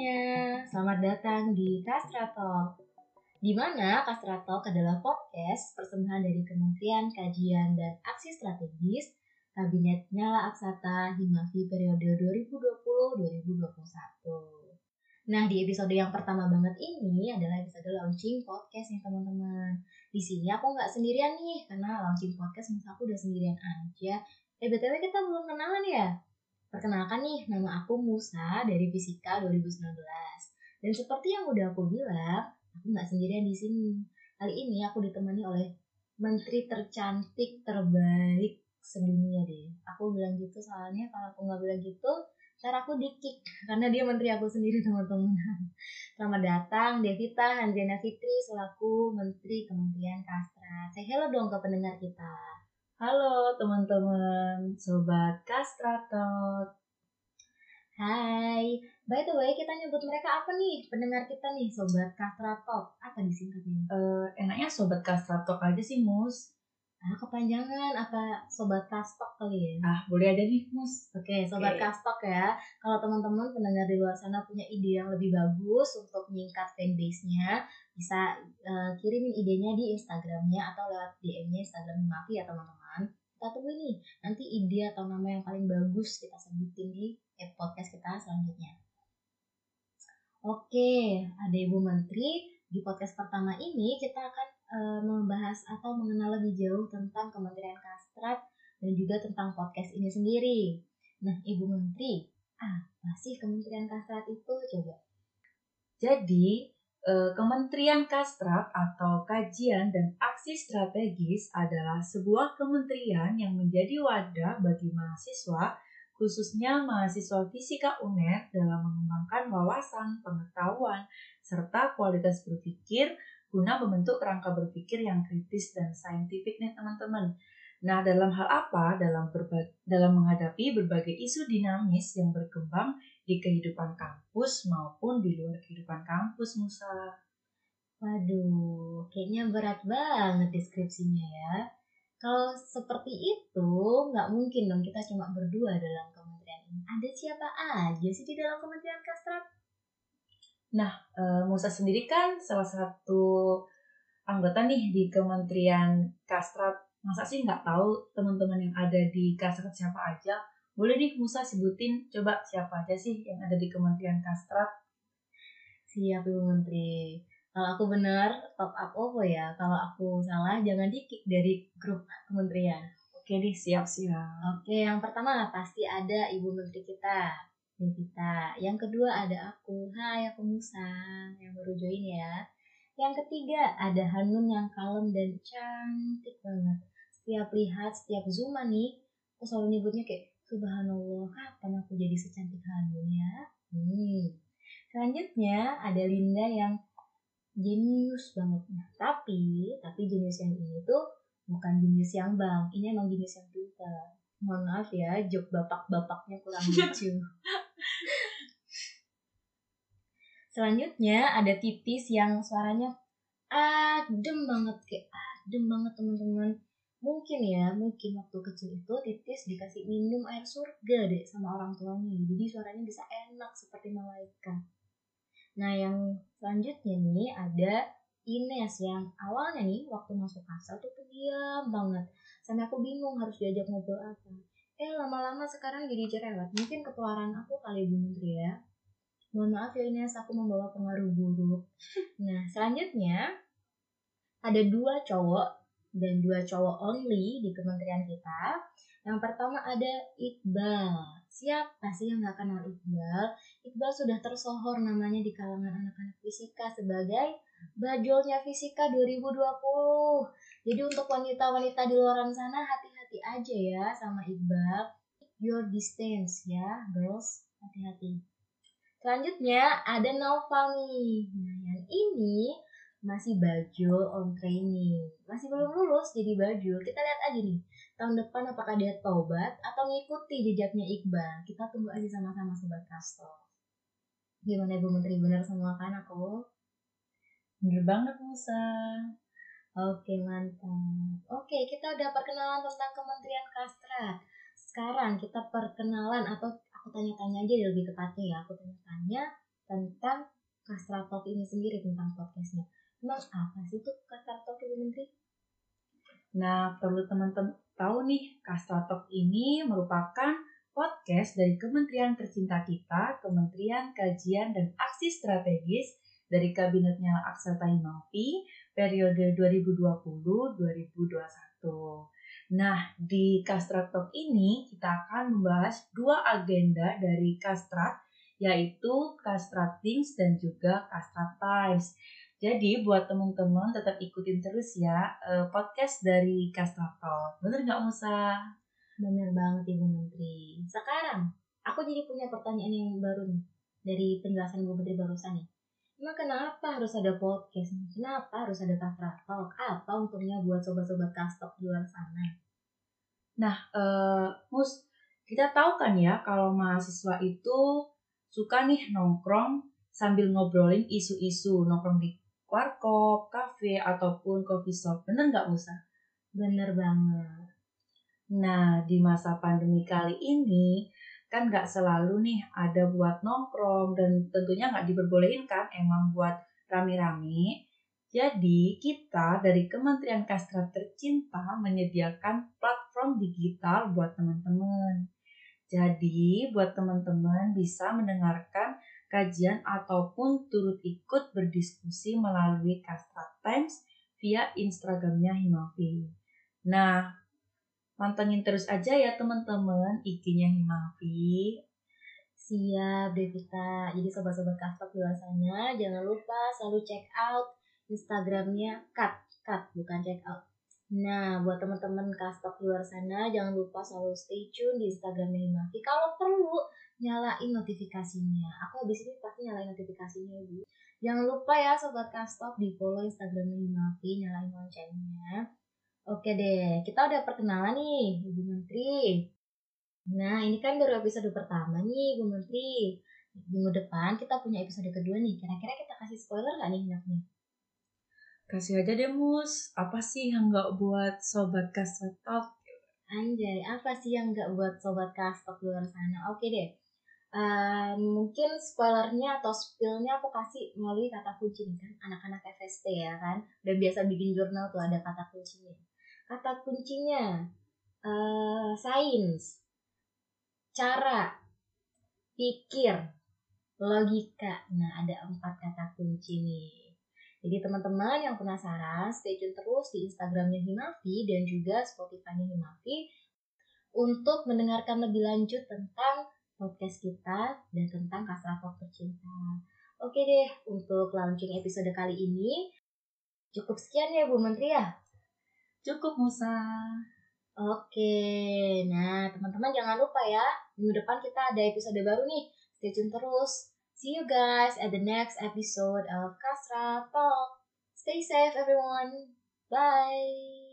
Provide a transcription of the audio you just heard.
semuanya, selamat datang di Kastrato. Di mana Kastrato adalah podcast persembahan dari Kementerian Kajian dan Aksi Strategis Kabinet Nyala Aksata Himafi periode 2020-2021. Nah, di episode yang pertama banget ini adalah episode launching podcast nih teman-teman. Di sini aku nggak sendirian nih, karena launching podcast masa aku udah sendirian aja. Eh, BTW kita belum kenalan ya? Perkenalkan nih, nama aku Musa dari Fisika 2019. Dan seperti yang udah aku bilang, aku nggak sendirian di sini. Kali ini aku ditemani oleh menteri tercantik terbaik sedunia deh. Aku bilang gitu soalnya kalau aku nggak bilang gitu, ntar aku dikik karena dia menteri aku sendiri teman-teman. Selamat datang Devita Hanzena Fitri selaku Menteri Kementerian Kastra. Saya hello dong ke pendengar kita. Halo teman-teman, Sobat Kastratot. Hai, by the way kita nyebut mereka apa nih pendengar kita nih Sobat Kastratot? Apa disingkatnya? Uh, enaknya Sobat Kastratot aja sih, Mus. Ah, kepanjangan apa Sobat Kastok kali ya? Ah, boleh aja nih, Mus. Oke, Sobat okay. Kastok ya. Kalau teman-teman pendengar di luar sana punya ide yang lebih bagus untuk meningkat fanbase-nya, bisa uh, kirimin idenya di Instagramnya atau lewat DM-nya Instagram Mafi ya teman-teman. Kita tunggu nih, nanti ide atau nama yang paling bagus kita sebutin di podcast kita selanjutnya. Oke, ada Ibu Menteri. Di podcast pertama ini kita akan uh, membahas atau mengenal lebih jauh tentang Kementerian Kastrat dan juga tentang podcast ini sendiri. Nah, Ibu Menteri, apa sih Kementerian Kastrat itu coba? Jadi, eh, Kementerian Kastrat atau Kajian dan Aksi Strategis adalah sebuah kementerian yang menjadi wadah bagi mahasiswa, khususnya mahasiswa fisika UNER dalam mengembangkan wawasan, pengetahuan, serta kualitas berpikir guna membentuk kerangka berpikir yang kritis dan saintifik nih teman-teman. Nah, dalam hal apa? Dalam dalam menghadapi berbagai isu dinamis yang berkembang di kehidupan kampus maupun di luar kehidupan kampus, Musa. Waduh, kayaknya berat banget deskripsinya ya. Kalau seperti itu, nggak mungkin dong kita cuma berdua dalam kementerian ini. Ada siapa aja sih di dalam kementerian Kastrat? Nah, e, Musa sendiri kan salah satu anggota nih di Kementerian Kastrat. Masa sih nggak tahu teman-teman yang ada di Kastrat siapa aja? Boleh nih Musa sebutin coba siapa aja sih yang ada di Kementerian Kastrat? Siap Ibu Menteri. Kalau aku benar, top up OVO ya. Kalau aku salah, jangan di-kick dari grup kementerian. Oke deh, siap-siap. Oke, yang pertama pasti ada Ibu Menteri kita. Devita. Yang kedua ada aku, hai aku Musa yang baru join ya. Yang ketiga ada Hanun yang kalem dan cantik banget. Setiap lihat, setiap zoom nih, aku selalu nyebutnya kayak Subhanallah, kapan aku jadi secantik Hanun ya? Hmm. Selanjutnya ada Linda yang jenius banget. Nah, tapi, tapi jenius yang ini tuh bukan jenius yang bang, ini emang jenius yang pintar. Mohon maaf ya, jok bapak-bapaknya kurang lucu. Selanjutnya ada titis yang suaranya adem banget kayak adem banget teman-teman. Mungkin ya, mungkin waktu kecil itu titis dikasih minum air surga deh sama orang tuanya. Jadi suaranya bisa enak seperti malaikat. Nah yang selanjutnya nih ada Ines yang awalnya nih waktu masuk kasal tuh pendiam banget. Sampai aku bingung harus diajak ngobrol apa eh lama-lama sekarang jadi cerewet mungkin ketularan aku kali Bu Menteri ya mohon maaf ya ini aku membawa pengaruh buruk nah selanjutnya ada dua cowok dan dua cowok only di kementerian kita yang pertama ada Iqbal siapa sih yang gak kenal Iqbal Iqbal sudah tersohor namanya di kalangan anak-anak fisika sebagai bajolnya fisika 2020 jadi untuk wanita-wanita di luar sana hati hati-hati aja ya sama Iqbal. Your distance ya, girls. Hati-hati. Selanjutnya ada Naufal nih. Nah, yang ini masih baju on training. Masih belum lulus jadi baju. Kita lihat aja nih. Tahun depan apakah dia tobat atau ngikuti jejaknya Iqbal. Kita tunggu aja sama-sama Sobat Kasto. Gimana Bu Menteri benar semua kan aku? Bener banget Musa. Oke, mantap. Oke, kita udah perkenalan tentang Kementerian Kastrat. Sekarang kita perkenalan atau aku tanya-tanya aja lebih tepatnya ya. Aku tanya-tanya tentang Kastra Talk ini sendiri tentang podcastnya. Emang apa sih tuh Kastra Talk Ibu Menteri? Nah, perlu teman-teman tahu nih, Kastra Talk ini merupakan podcast dari Kementerian Tercinta Kita, Kementerian Kajian dan Aksi Strategis dari Kabinetnya Aksata Himapi periode 2020-2021. Nah, di Kastrat Talk ini kita akan membahas dua agenda dari Kastrat, yaitu Kastrat Things dan juga Kastrat Times. Jadi buat teman-teman tetap ikutin terus ya eh, podcast dari Kastrat Talk. Bener nggak Musa? Bener banget Ibu Menteri. Sekarang, aku jadi punya pertanyaan yang baru nih. Dari penjelasan Ibu Menteri barusan nih. Emang kenapa harus ada podcast? Kenapa harus ada Kastra Talk? Apa untungnya buat sobat-sobat Kastok di luar sana? Nah, eh, Mus, kita tahu kan ya kalau mahasiswa itu suka nih nongkrong sambil ngobrolin isu-isu nongkrong di warkop, kafe, ataupun coffee shop. Bener nggak Musa? Bener banget. Nah, di masa pandemi kali ini, kan nggak selalu nih ada buat nongkrong dan tentunya nggak diperbolehin kan emang buat rame-rame. Jadi kita dari Kementerian Kastrat Tercinta menyediakan platform digital buat teman-teman. Jadi buat teman-teman bisa mendengarkan kajian ataupun turut ikut berdiskusi melalui Kastrat Times via Instagramnya Himavi. Nah, Pantengin terus aja ya teman-teman IG-nya Himavi. Siap Devita. Jadi sobat-sobat kastok di luar sana jangan lupa selalu check out Instagramnya Cut, Cut bukan check out. Nah, buat teman-teman kastok di luar sana jangan lupa selalu stay tune di Instagramnya Himavi. Kalau perlu nyalain notifikasinya. Aku habis ini pasti nyalain notifikasinya ibu. Jangan lupa ya sobat kastok di follow Instagramnya Himavi, nyalain loncengnya Oke deh, kita udah perkenalan nih, Ibu Menteri. Nah, ini kan baru episode pertama nih, Ibu Menteri. Minggu depan kita punya episode kedua nih. Kira-kira kita kasih spoiler nggak nih enaknya? Kasih aja deh, Mus. Apa sih yang nggak buat Sobat Kastok? Anjay, apa sih yang nggak buat Sobat Kastok luar sana? Oke deh. Uh, mungkin spoilernya atau spillnya aku kasih melalui kata kunci nih kan anak-anak FST ya kan udah biasa bikin jurnal tuh ada kata kuncinya kata kuncinya uh, sains, cara, pikir, logika. Nah, ada empat kata kunci nih. Jadi teman-teman yang penasaran, stay tune terus di Instagramnya Himafi dan juga Spotify-nya Himafi untuk mendengarkan lebih lanjut tentang podcast kita dan tentang Talk tercinta. Oke deh, untuk launching episode kali ini cukup sekian ya Bu Menteri ya. Cukup Musa. Oke, nah teman-teman jangan lupa ya, minggu depan kita ada episode baru nih. Stay tune terus. See you guys at the next episode of Kasra Talk. Stay safe everyone. Bye.